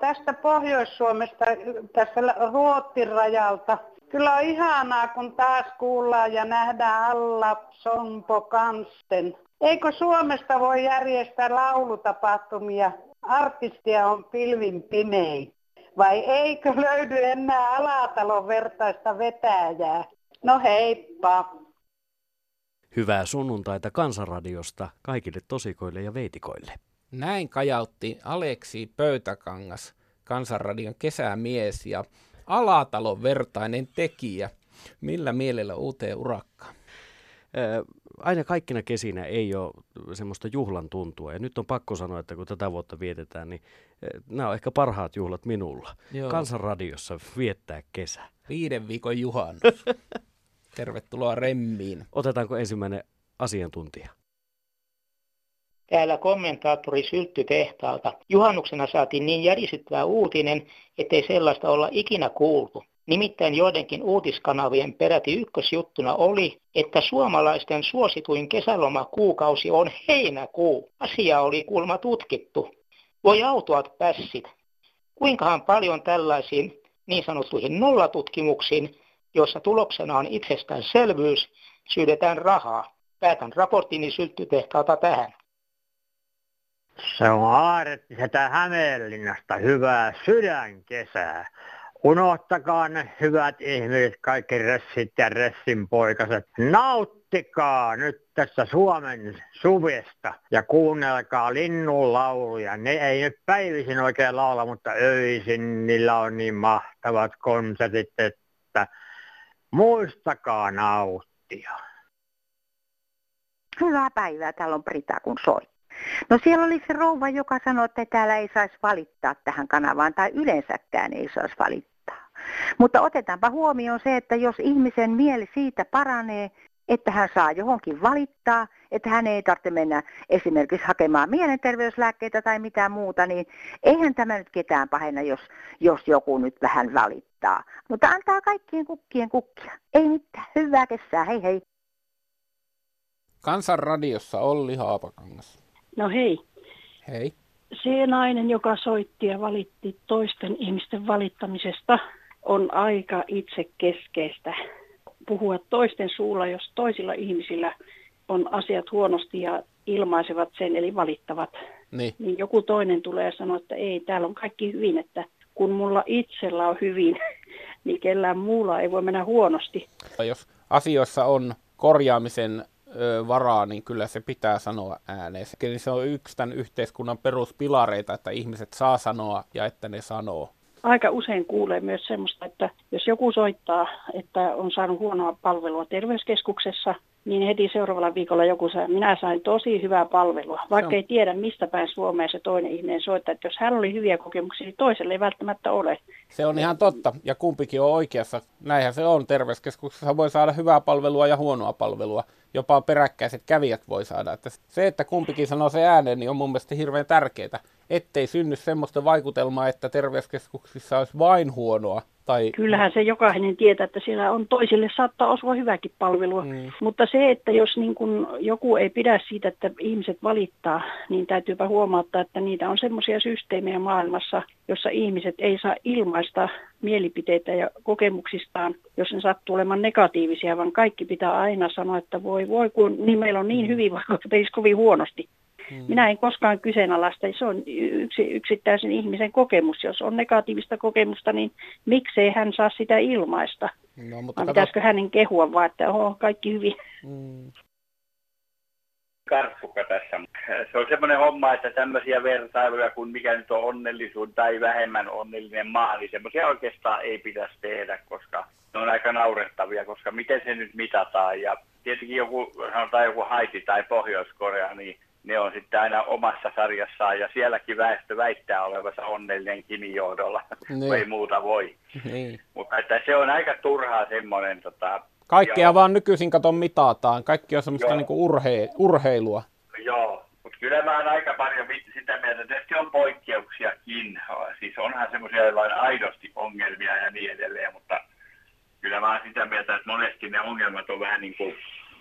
Tästä Pohjois-Suomesta, tässä Ruotsin rajalta. Kyllä on ihanaa, kun taas kuullaan ja nähdään alla Sompo Kansten. Eikö Suomesta voi järjestää laulutapahtumia? Artistia on pilvin pimein. Vai eikö löydy enää Alatalon vertaista vetäjää? No heippa! Hyvää sunnuntaita Kansanradiosta kaikille tosikoille ja veitikoille. Näin kajautti Aleksi Pöytäkangas, Kansanradion kesämies ja Alatalon vertainen tekijä. Millä mielellä uuteen urakkaan? aina kaikkina kesinä ei ole semmoista juhlan tuntua. Ja nyt on pakko sanoa, että kun tätä vuotta vietetään, niin nämä on ehkä parhaat juhlat minulla. Joo. Kansanradiossa viettää kesä. Viiden viikon juhannus. Tervetuloa Remmiin. Otetaanko ensimmäinen asiantuntija? Täällä kommentaattori Syltty tehtaalta. Juhannuksena saatiin niin järisyttävä uutinen, ettei sellaista olla ikinä kuultu. Nimittäin joidenkin uutiskanavien peräti ykkösjuttuna oli, että suomalaisten suosituin kesälomakuukausi on heinäkuu. Asia oli kuulma tutkittu. Voi autuat pässit. Kuinkahan paljon tällaisiin niin sanottuihin nollatutkimuksiin, joissa tuloksena on itsestäänselvyys, syydetään rahaa. Päätän raporttini sylttytehtaalta tähän. Se on Aaretti sitä Hämeenlinnasta hyvää sydänkesää. Unohtakaa ne hyvät ihmiset, kaikki ressit ja ressin poikaset. Nauttikaa nyt tässä Suomen suvesta ja kuunnelkaa linnun lauluja. Ne ei nyt päivisin oikein laula, mutta öisin niillä on niin mahtavat konsertit, että muistakaa nauttia. Hyvää päivää, täällä on Brita kun soi. No siellä oli se rouva, joka sanoi, että täällä ei saisi valittaa tähän kanavaan tai yleensäkään ei saisi valittaa. Mutta otetaanpa huomioon se, että jos ihmisen mieli siitä paranee, että hän saa johonkin valittaa, että hän ei tarvitse mennä esimerkiksi hakemaan mielenterveyslääkkeitä tai mitään muuta, niin eihän tämä nyt ketään pahenna, jos, jos joku nyt vähän valittaa. Mutta antaa kaikkien kukkien kukkia. Ei mitään. Hyvää kesää. Hei hei. Kansanradiossa Olli Haapakangas. No hei. Hei. Se nainen, joka soitti ja valitti toisten ihmisten valittamisesta, on aika itsekeskeistä puhua toisten suulla, jos toisilla ihmisillä on asiat huonosti ja ilmaisevat sen, eli valittavat. Niin. niin joku toinen tulee ja sanoo, että ei, täällä on kaikki hyvin, että kun mulla itsellä on hyvin, niin kellään muulla ei voi mennä huonosti. Jos asioissa on korjaamisen varaa, niin kyllä se pitää sanoa ääneen. Se on yksi tämän yhteiskunnan peruspilareita, että ihmiset saa sanoa ja että ne sanoo aika usein kuulee myös semmoista, että jos joku soittaa, että on saanut huonoa palvelua terveyskeskuksessa, niin heti seuraavalla viikolla joku saa, minä sain tosi hyvää palvelua, vaikka ei tiedä mistä päin Suomeen se toinen ihminen soittaa. Että jos hän oli hyviä kokemuksia, niin toiselle ei välttämättä ole. Se on ihan totta, ja kumpikin on oikeassa. Näinhän se on. Terveyskeskuksessa voi saada hyvää palvelua ja huonoa palvelua. Jopa peräkkäiset kävijät voi saada. Että se, että kumpikin sanoo se ääneen, niin on mun mielestä hirveän tärkeää ettei synny semmoista vaikutelmaa, että terveyskeskuksissa olisi vain huonoa. Tai... Kyllähän se jokainen tietää, että siellä on toisille saattaa osua hyväkin palvelua. Mm. Mutta se, että jos niin kun joku ei pidä siitä, että ihmiset valittaa, niin täytyypä huomauttaa, että niitä on semmoisia systeemejä maailmassa, jossa ihmiset ei saa ilmaista mielipiteitä ja kokemuksistaan, jos ne sattuu olemaan negatiivisia, vaan kaikki pitää aina sanoa, että voi voi, kun niin meillä on niin hyvin, vaikka teisi kovin huonosti. Hmm. Minä en koskaan kyseenalaista, se on yksi, yksittäisen ihmisen kokemus. Jos on negatiivista kokemusta, niin miksei hän saa sitä ilmaista? No, mutta pitäisikö hänen kehua vaan, että oho, kaikki hyvin? Hmm. Karppukka tässä. Se on semmoinen homma, että tämmöisiä vertailuja kuin mikä nyt on onnellisuus tai vähemmän onnellinen maa, niin semmoisia oikeastaan ei pitäisi tehdä, koska ne on aika naurettavia, koska miten se nyt mitataan. Ja tietenkin joku, sanotaan joku Haiti tai Pohjois-Korea, niin ne on sitten aina omassa sarjassaan ja sielläkin väestö väittää olevansa onnellinen Kimin johdolla, niin. ei muuta voi. Niin. Mutta että se on aika turhaa semmoinen... Tota, Kaikkea joo. vaan nykyisin katon mitataan, kaikki on semmoista niinku urhe, urheilua. Joo, mutta kyllä mä oon aika paljon sitä mieltä, että tietysti on poikkeuksiakin. Siis onhan semmoisia vain aidosti ongelmia ja niin edelleen, mutta kyllä mä oon sitä mieltä, että monesti ne ongelmat on vähän niin kuin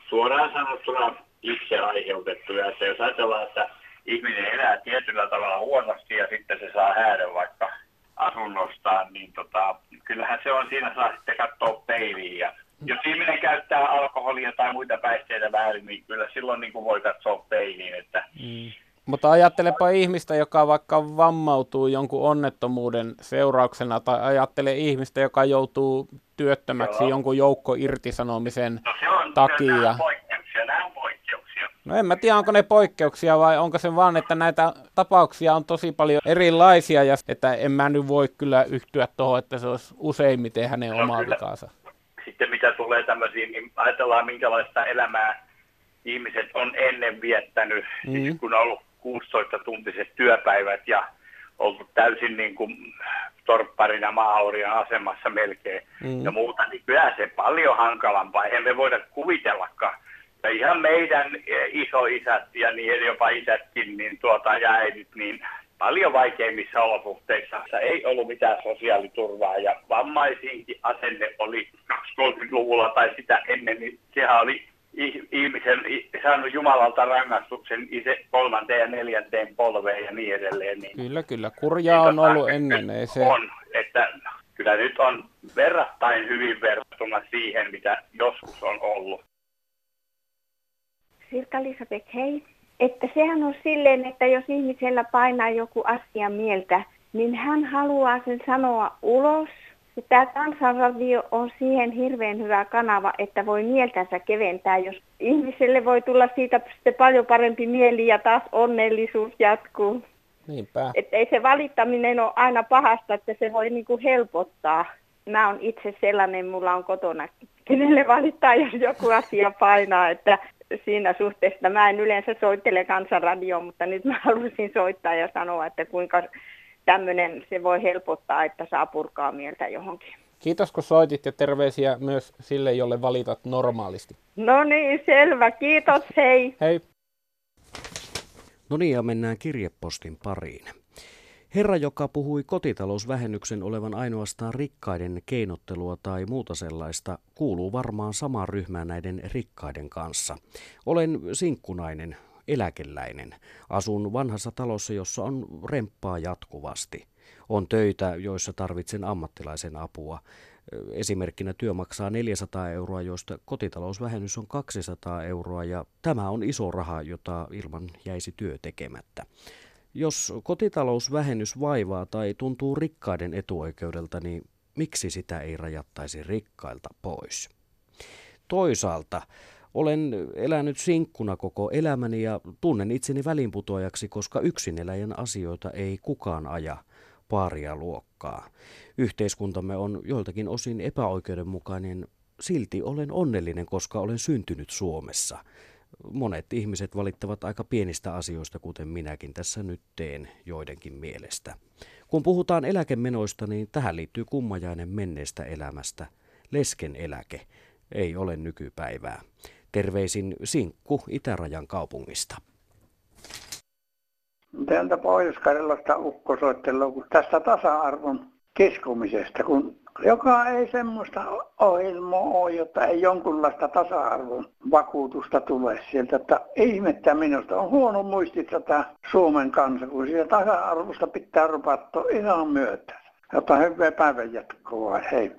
suoraan sanottuna itse aiheutettuja. Että jos ajatellaan, että ihminen elää tietyllä tavalla huonosti ja sitten se saa häädön vaikka asunnostaan, niin tota, kyllähän se on siinä saa sitten katsoa peiliin. Ja jos ihminen käyttää alkoholia tai muita päihteitä väärin, niin kyllä silloin niin kuin voi katsoa peiliin. Että... Mm. Mutta ajattelepa ihmistä, joka vaikka vammautuu jonkun onnettomuuden seurauksena, tai ajattele ihmistä, joka joutuu työttömäksi Joo. jonkun joukko irtisanomisen no se on, takia. Nämä on poikkeuksia, nämä on poikkeuksia. No en mä tiedä, onko ne poikkeuksia vai onko se vaan, että näitä tapauksia on tosi paljon erilaisia ja että en mä nyt voi kyllä yhtyä tuohon, että se olisi useimmiten hänen no, oma vikaansa. Sitten mitä tulee tämmöisiin, niin ajatellaan minkälaista elämää ihmiset on ennen viettänyt, mm. siis kun on ollut 16-tuntiset työpäivät ja ollut täysin niin kuin torpparina maaurian asemassa melkein mm. ja muuta, niin kyllä se paljon hankalampaa. Eihän me voida kuvitellakaan. Ja ihan meidän isoisät ja niin jopa isätkin niin tuota, ja äidit, niin paljon vaikeimmissa olosuhteissa ei ollut mitään sosiaaliturvaa ja vammaisiinkin asenne oli 20-luvulla tai sitä ennen, niin sehän oli ihmisen saanut Jumalalta rangaistuksen itse kolmanteen ja neljänteen polveen ja niin edelleen. Niin, kyllä, kyllä. Kurjaa on tota, ollut ennen. Ei se... On, että kyllä nyt on verrattain hyvin verrattuna siihen, mitä joskus on ollut. Sirkka Elisabeth, hei. Että sehän on silleen, että jos ihmisellä painaa joku asia mieltä, niin hän haluaa sen sanoa ulos – Tämä kansanradio on siihen hirveän hyvä kanava, että voi mieltänsä keventää, jos ihmiselle voi tulla siitä sitten paljon parempi mieli ja taas onnellisuus jatkuu. Niinpä. Että ei se valittaminen ole aina pahasta, että se voi niinku helpottaa. Mä oon itse sellainen, mulla on kotona, kenelle valittaa, jos joku asia painaa, että siinä suhteessa mä en yleensä soittele kansanradioon, mutta nyt mä haluaisin soittaa ja sanoa, että kuinka tämmöinen se voi helpottaa, että saa purkaa mieltä johonkin. Kiitos kun soitit ja terveisiä myös sille, jolle valitat normaalisti. No niin, selvä. Kiitos, hei. Hei. No niin, ja mennään kirjepostin pariin. Herra, joka puhui kotitalousvähennyksen olevan ainoastaan rikkaiden keinottelua tai muuta sellaista, kuuluu varmaan samaan ryhmään näiden rikkaiden kanssa. Olen sinkkunainen, eläkeläinen. Asun vanhassa talossa, jossa on remppaa jatkuvasti. On töitä, joissa tarvitsen ammattilaisen apua. Esimerkkinä työ maksaa 400 euroa, joista kotitalousvähennys on 200 euroa ja tämä on iso raha, jota ilman jäisi työ tekemättä. Jos kotitalousvähennys vaivaa tai tuntuu rikkaiden etuoikeudelta, niin miksi sitä ei rajattaisi rikkailta pois? Toisaalta olen elänyt sinkkuna koko elämäni ja tunnen itseni välinputoajaksi, koska eläjän asioita ei kukaan aja paaria luokkaa. Yhteiskuntamme on joiltakin osin epäoikeudenmukainen, silti olen onnellinen, koska olen syntynyt Suomessa. Monet ihmiset valittavat aika pienistä asioista, kuten minäkin tässä nyt teen joidenkin mielestä. Kun puhutaan eläkemenoista, niin tähän liittyy kummajainen menneestä elämästä. Lesken eläke ei ole nykypäivää. Terveisin Sinkku Itärajan kaupungista. Täältä Pohjois-Karjalasta ukko kun tästä tasa-arvon kiskumisesta, kun joka ei semmoista ohjelmaa ole, jotta ei jonkunlaista tasa-arvon vakuutusta tule sieltä. Että ihmettä minusta on huono muisti tätä Suomen kansa, kun siitä tasa-arvosta pitää rupattua ihan myötä. Jota hyvää päivän jatkoa. Hei.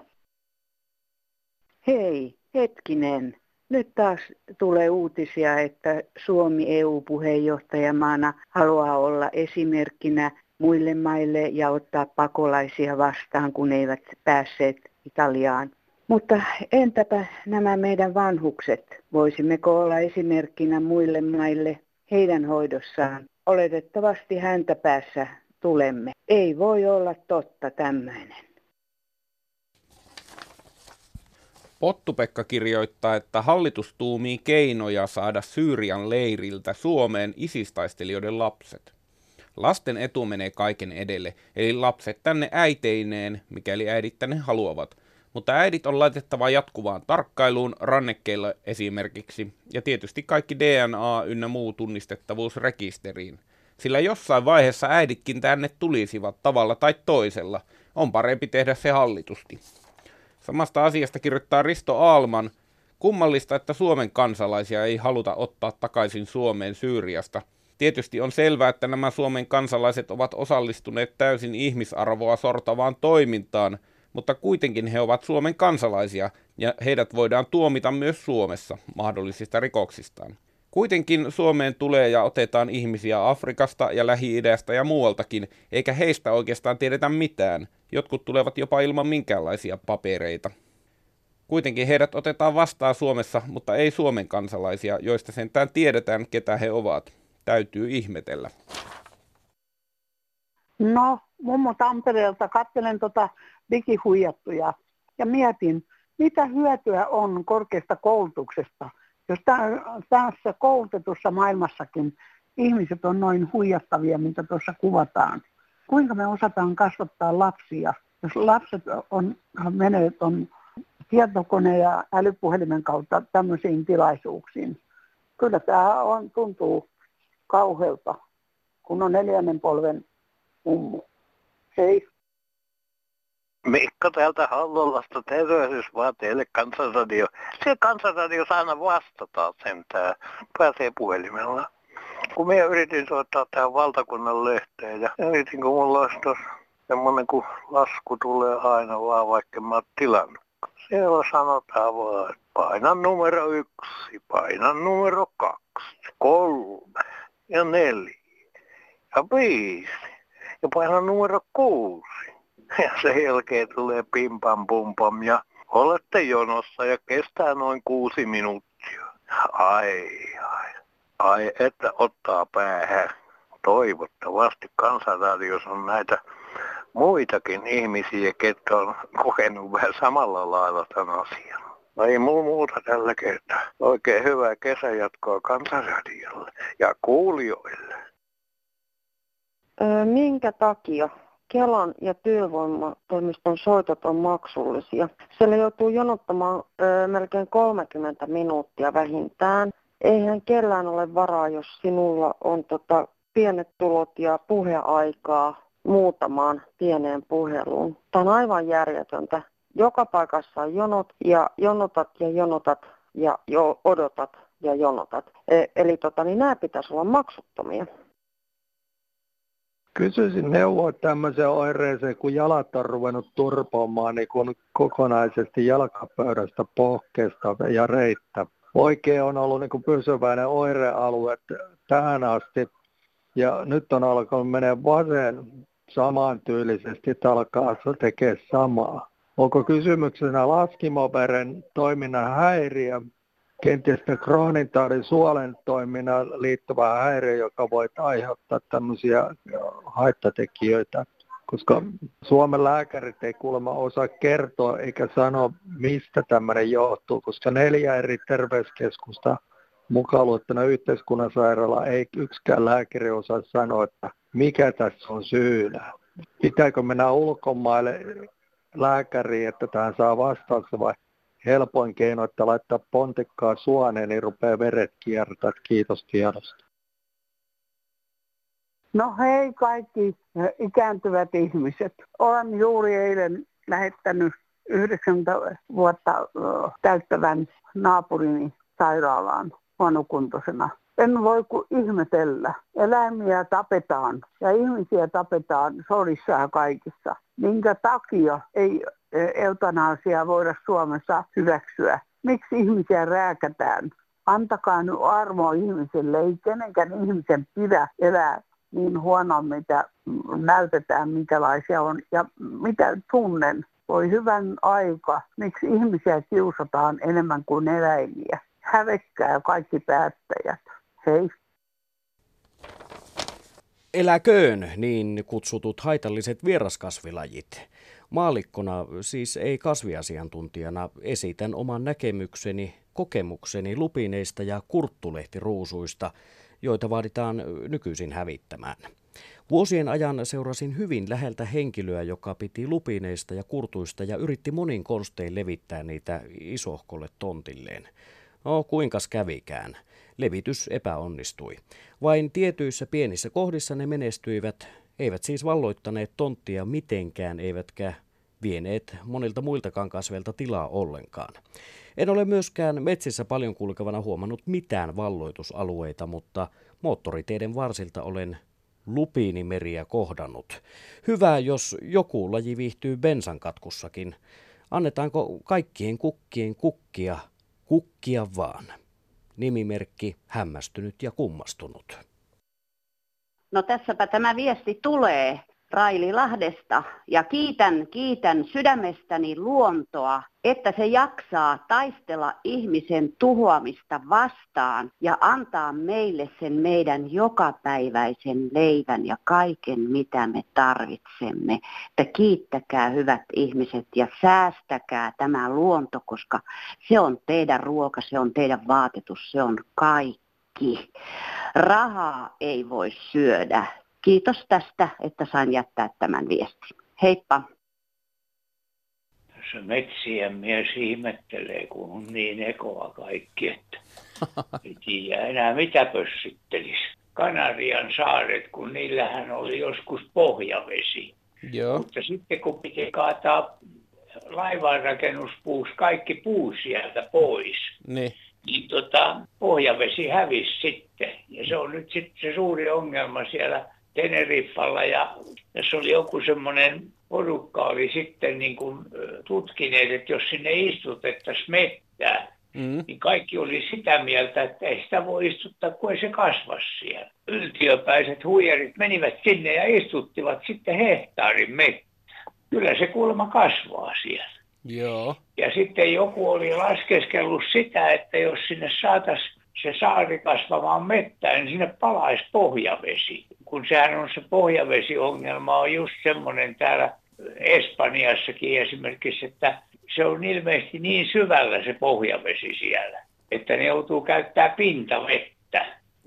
Hei, hetkinen. Nyt taas tulee uutisia, että Suomi EU-puheenjohtajamaana haluaa olla esimerkkinä muille maille ja ottaa pakolaisia vastaan, kun eivät päässeet Italiaan. Mutta entäpä nämä meidän vanhukset? Voisimmeko olla esimerkkinä muille maille heidän hoidossaan? Oletettavasti häntä päässä tulemme. Ei voi olla totta tämmöinen. Pottupekka kirjoittaa, että hallitus tuumii keinoja saada Syyrian leiriltä Suomeen isistaistelijoiden lapset. Lasten etu menee kaiken edelle, eli lapset tänne äiteineen, mikäli äidit tänne haluavat. Mutta äidit on laitettava jatkuvaan tarkkailuun rannekkeilla esimerkiksi, ja tietysti kaikki DNA ynnä muu tunnistettavuus rekisteriin. Sillä jossain vaiheessa äiditkin tänne tulisivat tavalla tai toisella. On parempi tehdä se hallitusti. Samasta asiasta kirjoittaa Risto Aalman. Kummallista, että Suomen kansalaisia ei haluta ottaa takaisin Suomeen Syyriasta. Tietysti on selvää, että nämä Suomen kansalaiset ovat osallistuneet täysin ihmisarvoa sortavaan toimintaan, mutta kuitenkin he ovat Suomen kansalaisia ja heidät voidaan tuomita myös Suomessa mahdollisista rikoksistaan. Kuitenkin Suomeen tulee ja otetaan ihmisiä Afrikasta ja Lähi-idästä ja muualtakin, eikä heistä oikeastaan tiedetä mitään. Jotkut tulevat jopa ilman minkäänlaisia papereita. Kuitenkin heidät otetaan vastaan Suomessa, mutta ei Suomen kansalaisia, joista sentään tiedetään, ketä he ovat. Täytyy ihmetellä. No, mummo Tampereelta katselen tota digihuijattuja ja mietin, mitä hyötyä on korkeasta koulutuksesta, jos tässä koulutetussa maailmassakin ihmiset on noin huijattavia, mitä tuossa kuvataan. Kuinka me osataan kasvattaa lapsia, jos lapset on, menee on tietokone- ja älypuhelimen kautta tämmöisiin tilaisuuksiin. Kyllä tämä on, tuntuu kauhealta, kun on neljännen polven mummu. Hei. Mikko täältä Hallolasta, tervehdys vaan teille kansanradio. Se kansanradio aina vastataan sentään, pääsee puhelimella. Kun minä yritin soittaa tähän valtakunnan lehteen ja yritin, kun mulla olisi tuossa semmoinen, kun lasku tulee aina vaan, vaikka mä oon tilannut. Siellä sanotaan vaan, paina numero yksi, paina numero kaksi, kolme ja neljä ja viisi ja paina numero kuusi. Ja sen jälkeen tulee pimpam pumpam ja olette jonossa ja kestää noin kuusi minuuttia. Ai, ai, ai, että ottaa päähän. Toivottavasti kansanradiossa on näitä muitakin ihmisiä, ketkä on kokenut vähän samalla lailla tämän asian. No ei mulla muuta tällä kertaa. Oikein hyvää kesäjatkoa kansanradiolle ja kuulijoille. Öö, minkä takia Kelan ja työvoimatoimiston soitot on maksullisia? Siellä joutuu jonottamaan öö, melkein 30 minuuttia vähintään. Eihän kellään ole varaa, jos sinulla on tota, pienet tulot ja puheaikaa muutamaan pieneen puheluun. Tämä on aivan järjetöntä. Joka paikassa on jonot ja jonotat ja jonotat ja jo odotat ja jonotat. E- eli tota, niin nämä pitäisi olla maksuttomia. Kysyisin neuvoa tämmöiseen oireeseen, kun jalat on ruvennut turpoamaan niin kun kokonaisesti jalkapöydästä, pohkeesta ja reittä. Oikein on ollut niin kuin pysyväinen oirealue tähän asti. Ja nyt on alkanut mennä vasen samantyylisesti, että alkaa tekee samaa. Onko kysymyksenä laskimoveren toiminnan häiriö, kenties kroonitaudin suolen toiminnan liittyvä häiriö, joka voi aiheuttaa tämmöisiä haittatekijöitä, koska Suomen lääkärit ei kuulemma osaa kertoa eikä sanoa, mistä tämmöinen johtuu, koska neljä eri terveyskeskusta mukaan luettuna yhteiskunnan sairaala ei yksikään lääkäri osaa sanoa, että mikä tässä on syynä. Pitääkö mennä ulkomaille lääkäriin, että tähän saa vastauksen vai helpoin keino, että laittaa pontikkaa suoneen, niin rupeaa veret kiertää. Kiitos tiedosta. No hei kaikki ikääntyvät ihmiset. Olen juuri eilen lähettänyt 90 vuotta täyttävän naapurini sairaalaan huonokuntoisena en voi kuin ihmetellä. Eläimiä tapetaan ja ihmisiä tapetaan sodissa ja kaikissa. Minkä takia ei e, eutanasia voida Suomessa hyväksyä? Miksi ihmisiä rääkätään? Antakaa nyt armo ihmiselle. Ei kenenkään ihmisen pidä elää niin huono, mitä näytetään, minkälaisia on ja mitä tunnen. Voi hyvän aika. Miksi ihmisiä kiusataan enemmän kuin eläimiä? Hävekkää kaikki päättäjät. Hei. Eläköön niin kutsutut haitalliset vieraskasvilajit. Maalikkona, siis ei kasviasiantuntijana, esitän oman näkemykseni, kokemukseni lupineista ja kurttulehtiruusuista, joita vaaditaan nykyisin hävittämään. Vuosien ajan seurasin hyvin läheltä henkilöä, joka piti lupineista ja kurtuista ja yritti monin konstein levittää niitä isohkolle tontilleen. No, kuinkas kävikään? Levitys epäonnistui. Vain tietyissä pienissä kohdissa ne menestyivät, eivät siis valloittaneet tonttia mitenkään, eivätkä vieneet monilta muiltakaan kasveilta tilaa ollenkaan. En ole myöskään metsissä paljon kulkevana huomannut mitään valloitusalueita, mutta Moottoriteiden varsilta olen lupiinimeriä kohdannut. Hyvä, jos joku laji viihtyy bensankatkussakin. Annetaanko kaikkien kukkien kukkia, kukkia vaan? Nimimerkki hämmästynyt ja kummastunut. No tässäpä tämä viesti tulee. Raililahdesta ja kiitän, kiitän sydämestäni luontoa, että se jaksaa taistella ihmisen tuhoamista vastaan ja antaa meille sen meidän jokapäiväisen leivän ja kaiken, mitä me tarvitsemme. Että kiittäkää hyvät ihmiset ja säästäkää tämä luonto, koska se on teidän ruoka, se on teidän vaatetus, se on kaikki. Rahaa ei voi syödä, Kiitos tästä, että sain jättää tämän viestin. Heippa! Se metsien mies ihmettelee, kun on niin ekoa kaikki, että ei tiedä enää mitä pössittelisi. Kanarian saaret, kun niillähän oli joskus pohjavesi. Joo. Mutta sitten kun piti kaataa laivanrakennuspuus kaikki puu sieltä pois, niin, niin tota, pohjavesi hävisi sitten. Ja se on nyt sitten se suuri ongelma siellä Teneriffalla ja tässä oli joku semmoinen porukka oli sitten niin kuin tutkineet, että jos sinne istutettaisiin mettää, mm. niin kaikki oli sitä mieltä, että ei sitä voi istuttaa, kun ei se kasva siellä. Yltiöpäiset huijarit menivät sinne ja istuttivat sitten hehtaarin mettä. Kyllä se kuulemma kasvaa siellä. Joo. Ja sitten joku oli laskeskellut sitä, että jos sinne saataisiin se saari kasvamaan mettään, niin sinne palaisi pohjavesi. Kun sehän on se pohjavesiongelma on just semmoinen täällä Espanjassakin esimerkiksi, että se on ilmeisesti niin syvällä se pohjavesi siellä, että ne joutuu käyttää pintavettä.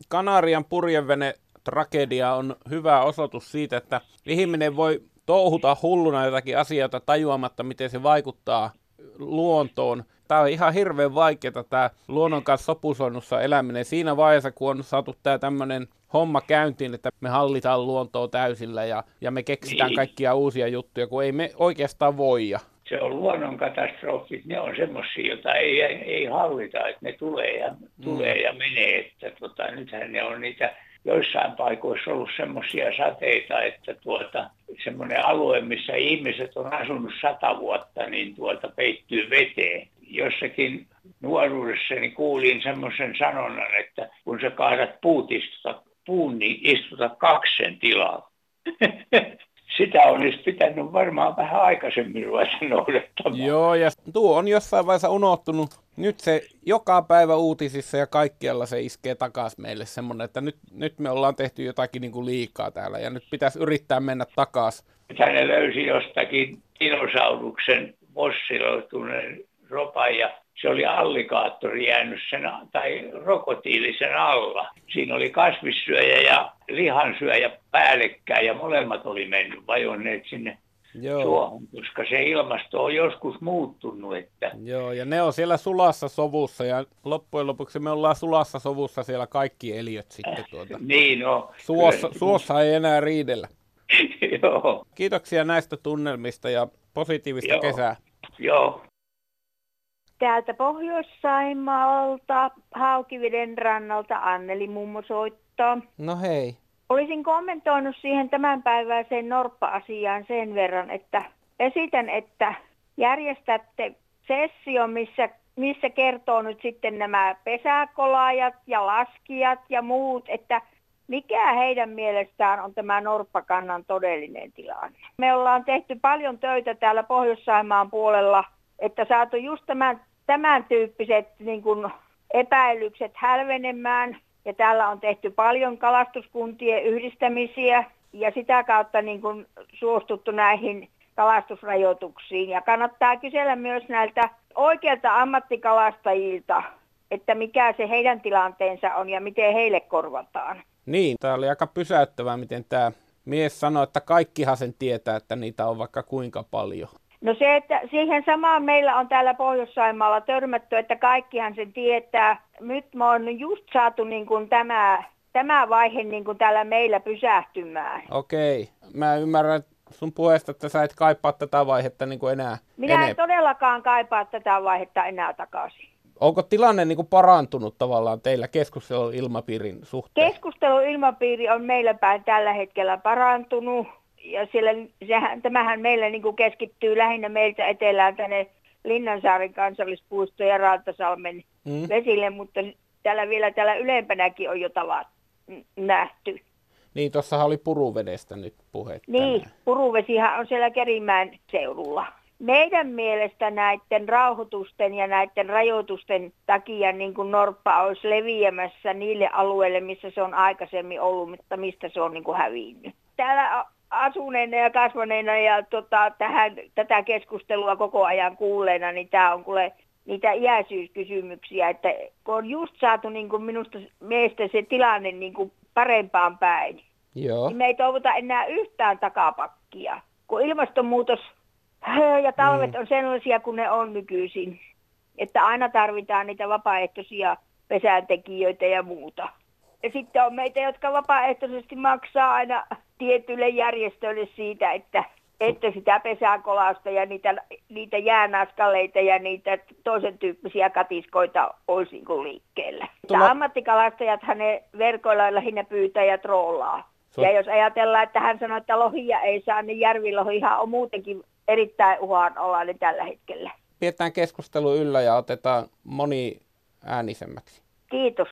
Kanarian purjevene tragedia on hyvä osoitus siitä, että ihminen voi touhuta hulluna jotakin asioita tajuamatta, miten se vaikuttaa luontoon tämä on ihan hirveän vaikeaa tämä luonnon kanssa sopusoinnussa eläminen siinä vaiheessa, kun on saatu tämä tämmöinen homma käyntiin, että me hallitaan luontoa täysillä ja, ja me keksitään niin. kaikkia uusia juttuja, kun ei me oikeastaan voida. Se on luonnonkatastrofit, ne on semmoisia, joita ei, ei hallita, että ne tulee ja, tulee mm. ja menee. Että tota, nythän ne on niitä joissain paikoissa ollut semmoisia sateita, että tuota, semmoinen alue, missä ihmiset on asunut sata vuotta, niin tuota peittyy veteen jossakin nuoruudessani kuulin semmoisen sanonnan, että kun sä kaadat puut istuta, puun, niin istuta kaksen tilalla. Sitä olisi pitänyt varmaan vähän aikaisemmin ruveta noudattamaan. Joo, ja tuo on jossain vaiheessa unohtunut. Nyt se joka päivä uutisissa ja kaikkialla se iskee takaisin meille semmoinen, että nyt, nyt me ollaan tehty jotakin niin kuin liikaa täällä ja nyt pitäisi yrittää mennä takaisin. Hän löysi jostakin dinosauruksen fossiloituneen ropa ja se oli allikaattori jäänyt sen, tai rokotiilisen alla. Siinä oli kasvissyöjä ja lihansyöjä päällekkäin ja molemmat oli mennyt vajonneet sinne Joo. Tuohon, koska se ilmasto on joskus muuttunut. Että... Joo, ja ne on siellä sulassa sovussa, ja loppujen lopuksi me ollaan sulassa sovussa siellä kaikki eliöt sitten. Tuota. niin, no. Suossa, suossa ei enää riidellä. Joo. Kiitoksia näistä tunnelmista ja positiivista Joo. kesää. Joo. Täältä Pohjois-Saimaalta, Haukiveden rannalta Anneli mummo soittaa. No hei. Olisin kommentoinut siihen tämänpäiväiseen Norppa-asiaan sen verran, että esitän, että järjestätte session, missä, missä kertoo nyt sitten nämä pesäkolaajat ja laskijat ja muut, että mikä heidän mielestään on tämä Norppakannan todellinen tilanne. Me ollaan tehty paljon töitä täällä Pohjois-Saimaan puolella, että saatu just tämän tämän tyyppiset niin kuin epäilykset hälvenemään. Ja täällä on tehty paljon kalastuskuntien yhdistämisiä ja sitä kautta niin kuin suostuttu näihin kalastusrajoituksiin. Ja kannattaa kysellä myös näiltä oikeilta ammattikalastajilta, että mikä se heidän tilanteensa on ja miten heille korvataan. Niin, tämä oli aika pysäyttävää, miten tämä mies sanoi, että kaikkihan sen tietää, että niitä on vaikka kuinka paljon. No se, että siihen samaan meillä on täällä Pohjois-Saimaalla törmätty, että kaikkihan sen tietää. Nyt me on just saatu niin kuin tämä, tämä vaihe niin kuin täällä meillä pysähtymään. Okei. Mä ymmärrän sun puheesta, että sä et kaipaa tätä vaihetta niin kuin enää Minä enemmän. en todellakaan kaipaa tätä vaihetta enää takaisin. Onko tilanne niin kuin parantunut tavallaan teillä keskustelun ilmapiirin suhteen? Keskustelun ilmapiiri on meillä päin tällä hetkellä parantunut. Ja siellä, sehän, tämähän meillä niin kuin keskittyy lähinnä meiltä etelään tänne Linnansaaren kansallispuisto ja Rantasalmen mm. vesille, mutta täällä vielä täällä ylempänäkin on jo tavat nähty. Niin, tuossahan oli Puruvedestä nyt puhe. Niin, Puruvesihan on siellä Kerimään seudulla. Meidän mielestä näiden rauhoitusten ja näiden rajoitusten takia niin kuin Norppa olisi leviämässä niille alueille, missä se on aikaisemmin ollut, mutta mistä se on niin kuin hävinnyt. Täällä asuneena ja kasvaneena ja tota, tähän, tätä keskustelua koko ajan kuulleena, niin tämä on kuule niitä iäisyyskysymyksiä, että kun on just saatu niin kuin minusta meistä se tilanne niin kuin parempaan päin, Joo. niin me ei toivota enää yhtään takapakkia, kun ilmastonmuutos ja talvet mm. on sellaisia kuin ne on nykyisin, että aina tarvitaan niitä vapaaehtoisia pesäntekijöitä ja muuta. Ja sitten on meitä, jotka vapaaehtoisesti maksaa aina tietyille järjestöille siitä, että, että sitä pesäkolausta ja niitä, niitä jäänaskaleita ja niitä toisen tyyppisiä katiskoita olisi niin liikkeellä. Tulla... Ammattikalastajat ne verkoilla lähinnä pyytää ja trollaa. Ja jos ajatellaan, että hän sanoi, että lohia ei saa, niin järvilohihan on muutenkin erittäin uhanalainen tällä hetkellä. Pidetään keskustelu yllä ja otetaan moni äänisemmäksi. Kiitos.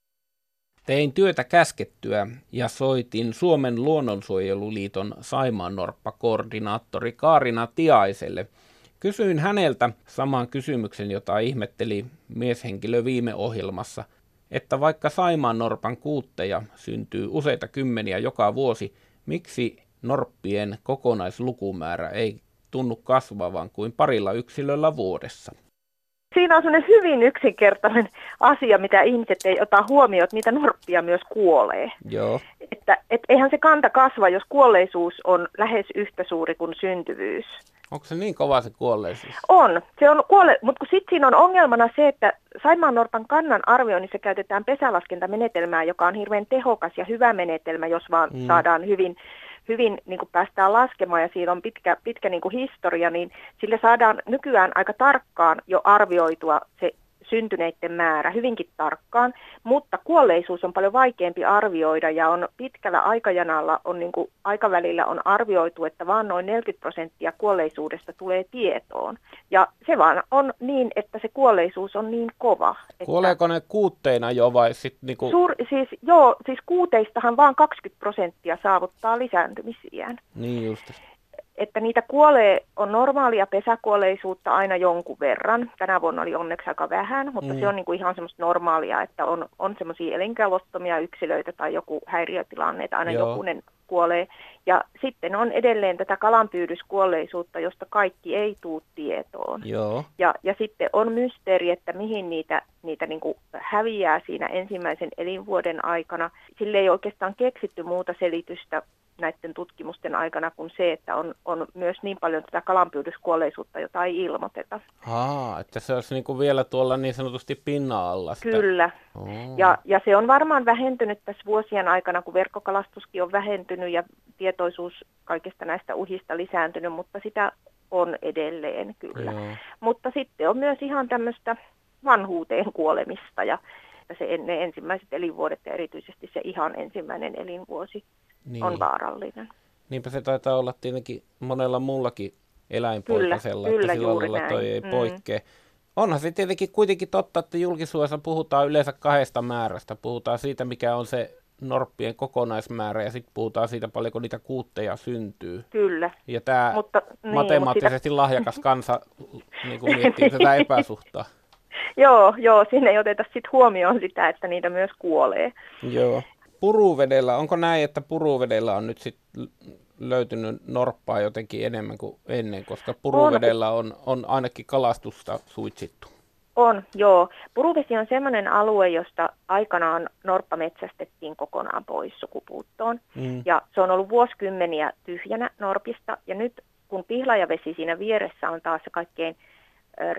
Tein työtä käskettyä ja soitin Suomen luonnonsuojeluliiton Saimaannorppa-koordinaattori Kaarina Tiaiselle. Kysyin häneltä saman kysymyksen, jota ihmetteli mieshenkilö viime ohjelmassa, että vaikka Saimaannorpan kuutteja syntyy useita kymmeniä joka vuosi, miksi norppien kokonaislukumäärä ei tunnu kasvavan kuin parilla yksilöllä vuodessa? Siinä on sellainen hyvin yksinkertainen asia, mitä ihmiset ei ota huomioon, että niitä norppia myös kuolee. Joo. Että et eihän se kanta kasva, jos kuolleisuus on lähes yhtä suuri kuin syntyvyys. Onko se niin kova se kuolleisuus? On. Se on kuolle, mutta sitten siinä on ongelmana se, että Saimaan Norpan kannan arvioinnissa käytetään pesälaskentamenetelmää, joka on hirveän tehokas ja hyvä menetelmä, jos vaan mm. saadaan hyvin hyvin niin kuin päästään laskemaan ja siinä on pitkä, pitkä niin kuin historia, niin sille saadaan nykyään aika tarkkaan jo arvioitua se syntyneiden määrä hyvinkin tarkkaan, mutta kuolleisuus on paljon vaikeampi arvioida ja on pitkällä aikajanalla on niin kuin aikavälillä on arvioitu, että vain noin 40 prosenttia kuolleisuudesta tulee tietoon. Ja se vaan on niin, että se kuolleisuus on niin kova. Että Kuoleeko ne kuutteina jo vai sitten niinku... Suur, siis, joo, siis kuuteistahan vain 20 prosenttia saavuttaa lisääntymisiään. Niin just että niitä kuolee, on normaalia pesäkuolleisuutta aina jonkun verran. Tänä vuonna oli onneksi aika vähän, mutta mm. se on niin kuin ihan semmoista normaalia, että on, on semmoisia elinkelvottomia yksilöitä tai joku häiriötilanne, että aina Joo. jokunen kuolee. Ja sitten on edelleen tätä kalanpyydyskuolleisuutta, josta kaikki ei tuu tietoon. Joo. Ja, ja sitten on mysteeri, että mihin niitä, niitä niin kuin häviää siinä ensimmäisen elinvuoden aikana. Sille ei oikeastaan keksitty muuta selitystä näiden tutkimusten aikana kuin se, että on, on myös niin paljon tätä kalanpyydyskuolleisuutta, jota ei ilmoiteta. Aa, että se olisi niin kuin vielä tuolla niin sanotusti pinna-alla. Sitä. Kyllä. Oh. Ja, ja se on varmaan vähentynyt tässä vuosien aikana, kun verkkokalastuskin on vähentynyt ja tietoisuus kaikista näistä uhista lisääntynyt, mutta sitä on edelleen kyllä. Joo. Mutta sitten on myös ihan tämmöistä vanhuuteen kuolemista ja se ne ensimmäiset elinvuodet ja erityisesti se ihan ensimmäinen elinvuosi niin. on vaarallinen. Niinpä se taitaa olla tietenkin monella muullakin eläinpoikasella, kyllä, että sillä lailla toi ei mm. poikkea. Onhan se tietenkin kuitenkin totta, että julkisuudessa puhutaan yleensä kahdesta määrästä. Puhutaan siitä, mikä on se norppien kokonaismäärä ja sitten puhutaan siitä paljonko niitä kuutteja syntyy. Kyllä. Ja tämä mutta, niin, matemaattisesti sitä... lahjakas kansa niin kuin miettii tätä epäsuhtaa. joo, joo, siinä ei oteta sit huomioon sitä, että niitä myös kuolee. Joo. Puruvedellä, onko näin, että puruvedellä on nyt sit löytynyt norppaa jotenkin enemmän kuin ennen, koska puruvedellä on, on ainakin kalastusta suitsittu? On, joo. Puruvesi on sellainen alue, josta aikanaan norppa metsästettiin kokonaan pois sukupuuttoon. Mm. Ja se on ollut vuosikymmeniä tyhjänä norpista. Ja nyt kun pihlajavesi siinä vieressä on taas se kaikkein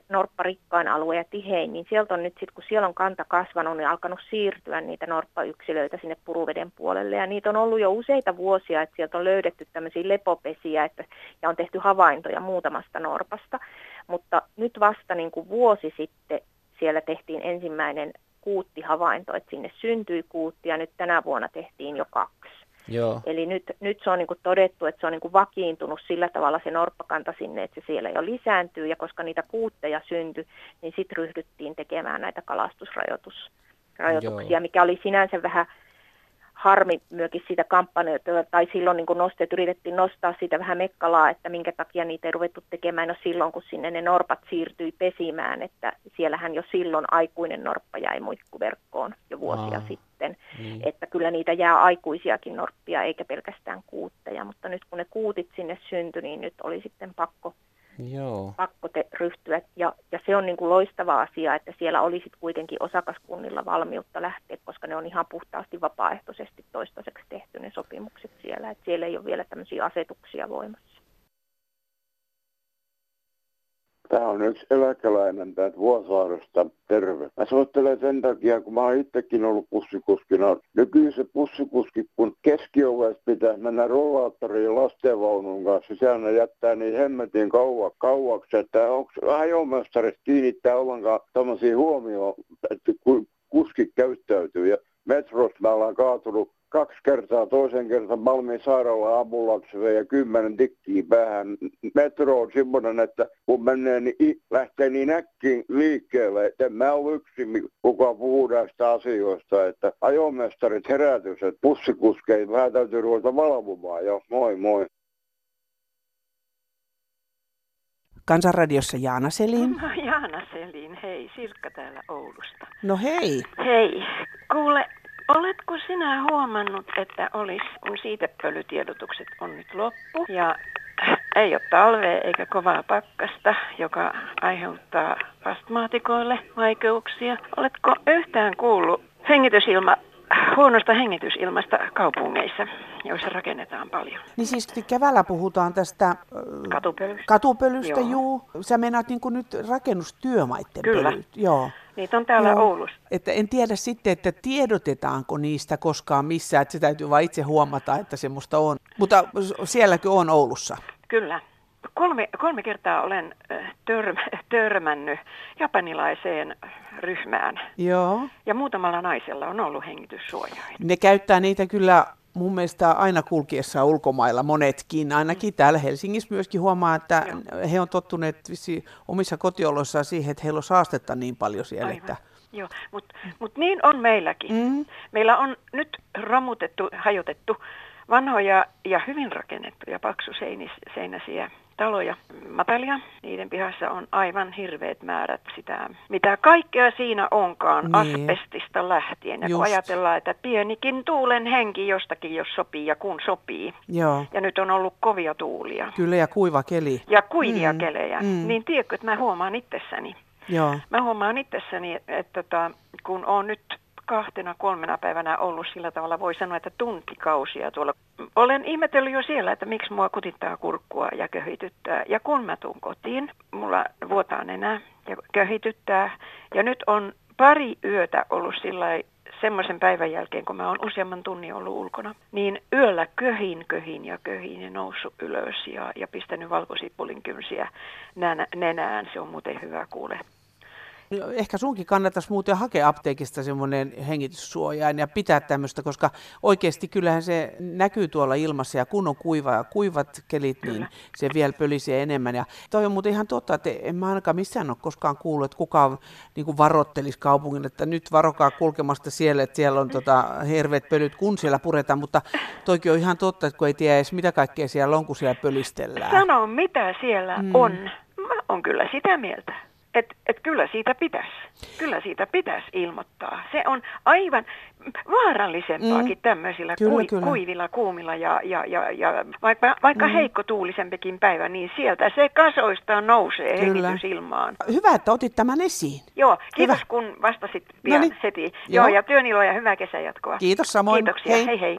norpparikkain alue ja tihein, niin sieltä on nyt sitten, kun siellä on kanta kasvanut, niin alkanut siirtyä niitä norppayksilöitä sinne puruveden puolelle. Ja niitä on ollut jo useita vuosia, että sieltä on löydetty tämmöisiä lepopesiä että, ja on tehty havaintoja muutamasta norpasta. Mutta nyt vasta niin kuin vuosi sitten siellä tehtiin ensimmäinen kuuttihavainto, että sinne syntyi kuutti ja nyt tänä vuonna tehtiin jo kaksi. Joo. Eli nyt, nyt se on niin kuin todettu, että se on niin kuin vakiintunut sillä tavalla se norppakanta sinne, että se siellä jo lisääntyy ja koska niitä kuutteja syntyi, niin sitten ryhdyttiin tekemään näitä kalastusrajoituksia, mikä oli sinänsä vähän harmi myöskin siitä kampanjoita, tai silloin niin nosteet, yritettiin nostaa siitä vähän mekkalaa, että minkä takia niitä ei ruvettu tekemään no silloin, kun sinne ne norpat siirtyi pesimään, että siellähän jo silloin aikuinen norppa jäi muikkuverkkoon jo vuosia Aa, sitten, niin. että kyllä niitä jää aikuisiakin norppia eikä pelkästään kuutteja, mutta nyt kun ne kuutit sinne syntyi, niin nyt oli sitten pakko Joo. pakko te ryhtyä. Ja, ja se on niin kuin loistava asia, että siellä olisi kuitenkin osakaskunnilla valmiutta lähteä, koska ne on ihan puhtaasti vapaaehtoisesti toistaiseksi tehty ne sopimukset siellä. Että siellä ei ole vielä tämmöisiä asetuksia voimassa. Tämä on yksi eläkeläinen täältä Vuosaaresta. Terve. Mä soittelen sen takia, kun mä oon itsekin ollut bussikuskina. Nykyiset bussikuskit, kun keskiovesta pitää mennä rollaattoriin lastenvaunun kanssa, sehän jättää niin hemmetin kauan, kauaksi, että onko ajomestarit kiinnittää ollenkaan tämmöisiä huomioon, että kuskit käyttäytyy. Ja metrossa mä ollaan kaatunut kaksi kertaa, toisen kerran Malmin sairaala ambulanssi ja kymmenen tikkiä päähän. Metro on semmoinen, että kun menee, niin lähtee niin äkkiin liikkeelle, että en mä ole yksin, kuka puhuu näistä asioista, että ajomestarit herätys, että bussikuskeja vähän täytyy ruveta valvomaan. Jo, moi moi. Kansanradiossa Jaana Selin. No, Jaana Selin, hei, Sirkka täällä Oulusta. No hei. Hei, kuule, Oletko sinä huomannut, että olisi, kun siitepölytiedotukset on nyt loppu ja ei ole talvea eikä kovaa pakkasta, joka aiheuttaa astmaatikoille vaikeuksia. Oletko yhtään kuullut hengitysilma, huonosta hengitysilmasta kaupungeissa, joissa rakennetaan paljon? Niin siis keväällä puhutaan tästä katupölystä, katupölystä juu. Sä meinaat niin nyt rakennustyömaiden Kyllä. pölyt. Joo. Niitä on täällä Joo. Oulussa. Että en tiedä sitten, että tiedotetaanko niistä koskaan missään, että se täytyy vain itse huomata, että semmoista on. Mutta sielläkin on Oulussa. Kyllä. Kolme, kolme kertaa olen törm, törmännyt japanilaiseen ryhmään. Joo. Ja muutamalla naisella on ollut hengityssuojain. Ne käyttää niitä kyllä mun mielestä aina kulkiessa ulkomailla monetkin, ainakin täällä Helsingissä myöskin huomaa, että Joo. he on tottuneet omissa kotioloissaan siihen, että heillä on saastetta niin paljon siellä. Aivan. Että... Joo, mutta mut niin on meilläkin. Mm. Meillä on nyt romutettu, hajotettu vanhoja ja hyvin rakennettuja paksuseinäisiä taloja matalia. Niiden pihassa on aivan hirveät määrät sitä, mitä kaikkea siinä onkaan niin. asbestista lähtien. Ja Just. kun ajatellaan, että pienikin tuulen henki jostakin jos sopii ja kun sopii. Joo. Ja nyt on ollut kovia tuulia. Kyllä ja kuiva keli. Ja kuivia mm. kelejä. Mm. Niin tiedätkö, että mä huomaan itsessäni. Joo. Mä huomaan itsessäni, että, että tota, kun on nyt kahtena, kolmena päivänä ollut sillä tavalla, voi sanoa, että tuntikausia tuolla. Olen ihmetellyt jo siellä, että miksi mua kutittaa kurkkua ja köhityttää. Ja kun mä tuun kotiin, mulla vuotaa enää ja köhityttää. Ja nyt on pari yötä ollut sillä semmoisen päivän jälkeen, kun mä oon useamman tunnin ollut ulkona, niin yöllä köhin, köhin ja köhin ja noussut ylös ja, ja pistänyt valkosipulin kynsiä nenään. Se on muuten hyvä kuule. No, ehkä sunkin kannattaisi muuten hakea apteekista semmoinen hengityssuojain ja pitää tämmöistä, koska oikeasti kyllähän se näkyy tuolla ilmassa ja kun on kuiva ja kuivat kelit, niin se vielä pölisee enemmän. Ja toi on muuten ihan totta, että en mä ainakaan missään ole koskaan kuullut, että kukaan niin kuin varoittelisi kaupungin, että nyt varokaa kulkemasta siellä, että siellä on tota, herveet pölyt, kun siellä puretaan, mutta toikin on ihan totta, että kun ei tiedä edes mitä kaikkea siellä on, kun siellä pölistellään. Sano, mitä siellä mm. on. Mä oon kyllä sitä mieltä että et kyllä siitä pitäisi, kyllä siitä pitäisi ilmoittaa. Se on aivan vaarallisempaakin mm. tämmöisillä kyllä, kui, kyllä. kuivilla, kuumilla ja, ja, ja, ja vaikka, vaikka mm. heikko tuulisempikin päivä, niin sieltä se kasoista nousee kyllä. hengitysilmaan. Hyvä, että otit tämän esiin. Joo, kiitos Hyvä. kun vastasit pian Noniin. heti. Joo. Joo, ja työniloa ja hyvää kesänjatkoa. Kiitos samoin. Kiitoksia, hei hei. hei.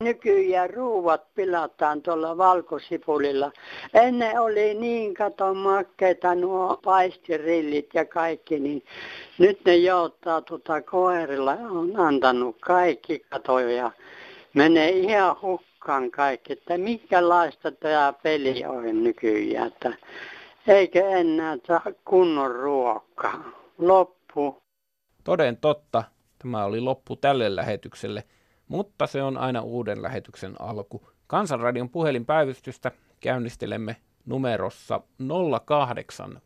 Nykyään ruuat pilataan tuolla valkosipulilla. Ennen oli niin kato makkeita nuo paistirillit ja kaikki, niin nyt ne jouttaa tuota koirilla. On antanut kaikki katoja. Menee ihan hukkaan kaikki, että minkälaista tämä peli on nykyään. Että eikä enää saa kunnon ruokaa. Loppu. Toden totta, tämä oli loppu tälle lähetykselle, mutta se on aina uuden lähetyksen alku. Kansanradion puhelinpäivystystä käynnistelemme numerossa 0800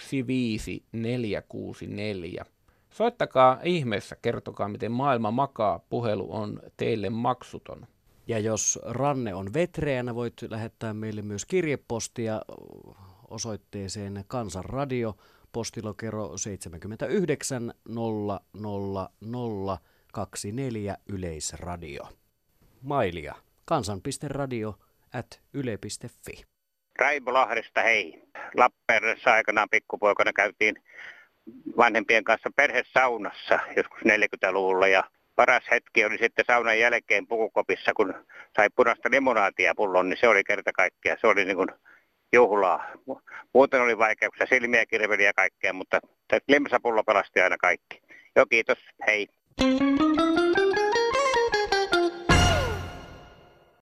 15464. Soittakaa ihmeessä, kertokaa miten maailma makaa. Puhelu on teille maksuton. Ja jos ranne on vetreänä, voit lähettää meille myös kirjepostia osoitteeseen Kansanradio, postilokero 79 00024 Yleisradio. Mailia, kansan.radio at yle.fi. Raivo Lahdesta, hei. Lappeenrannassa aikanaan pikkupoikana käytiin vanhempien kanssa perhesaunassa joskus 40-luvulla ja paras hetki oli sitten saunan jälkeen pukukopissa, kun sai punaista limonaatia pullon, niin se oli kerta kaikkea. Se oli niin kuin juhlaa. Muuten oli vaikeuksia, silmiä kirveli ja kaikkea, mutta limsapullo pelasti aina kaikki. Joo, kiitos. Hei. Thank you.